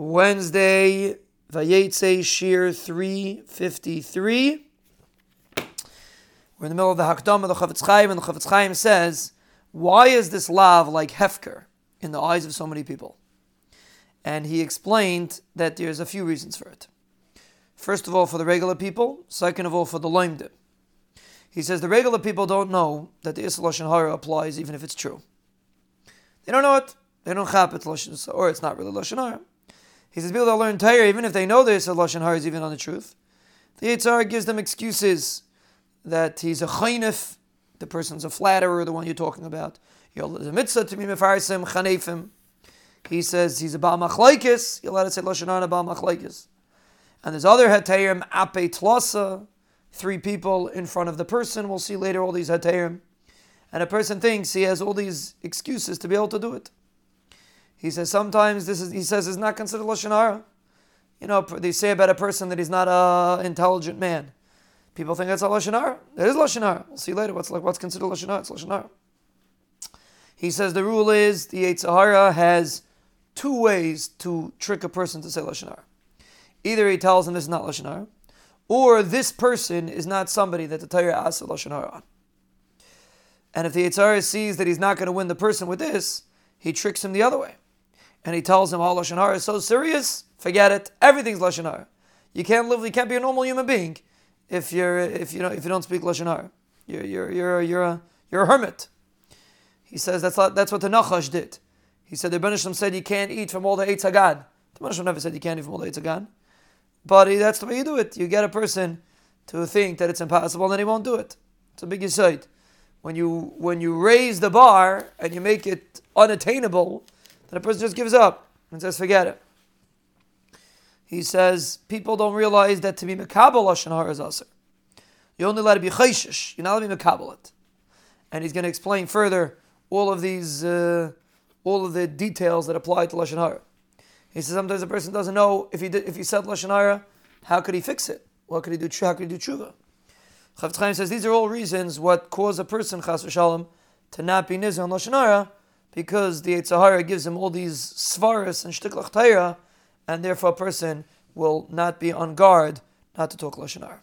Wednesday, Vayetze Shiur 353. We're in the middle of the Hakdama of the Chafetz Chaim, and the Chafetz Chaim says, Why is this lav like Hefker in the eyes of so many people? And he explained that there's a few reasons for it. First of all, for the regular people. Second of all, for the loimdim. He says the regular people don't know that the Issur Lashon Hara applies even if it's true. They don't know it. They don't chap it, or it's not really Lashon Hara. He says people that learn Torah, even if they know this, Lashon Hara is even on the truth. The Yitzhar gives them excuses that he's a chanif, the person's a flatterer, the one you're talking about. The mitzvah to be mefarsim chanefim. He says he's a baal. You're allowed to say lashon hara baal machlaikis. And there's other hetayim ape tlasa, three people in front of the person. We'll see later all these hetayim. And a person thinks he has all these excuses to be able to do it. He says sometimes this is he says is not considered lashon hara. You know, they say about a person that he's not a intelligent man. People think that's a lashon hara. It is lashon hara. We'll see later what's like what's considered lashon hara. It's lashon hara. He says the rule is the Yetzer Hara has two ways to trick a person to say lashon hara. Either he tells him this is not lashon hara, or this person is not somebody that the Torah asks lashon hara on. And if the Yetzer Hara sees that he's not going to win the person with this, he tricks him the other way and he tells him, "Oh, lashon hara is so serious, forget it. Everything's lashon hara. You can't live. You can't be a normal human being if you're if you don't if you don't speak lashon hara. You're you're you're you're a you're a hermit." He says that's not, that's what the Nachash did. He said the Benishlam said you can't eat from all the Eitz Hagan. The Benishlam never said you can't eat from all the Eitz Hagan. But that's the way you do it. You get a person to think that it's impossible, and then he won't do it. It's a big insight. When you when you raise the bar and you make it unattainable, then a person just gives up and says, forget it. He says, people don't realize that to be Mekabal Lashon Hara is Aser. You're only allowed to be Chayshish. You're not allowed to be Mekabal it. And he's going to explain further all of these, uh, all of the details that apply to Lashon Hara. He says sometimes a person doesn't know if he did, if he said Lashon Hara, how could he fix it? What could he do? How could he do tshuva? Chafetz Chaim says these are all reasons what cause a person, chas v'shalom, to not be nizar on Lashon Hara, because the Yetzer Hara gives him all these svaras and shtiklach and therefore a person will not be on guard not to talk Lashon.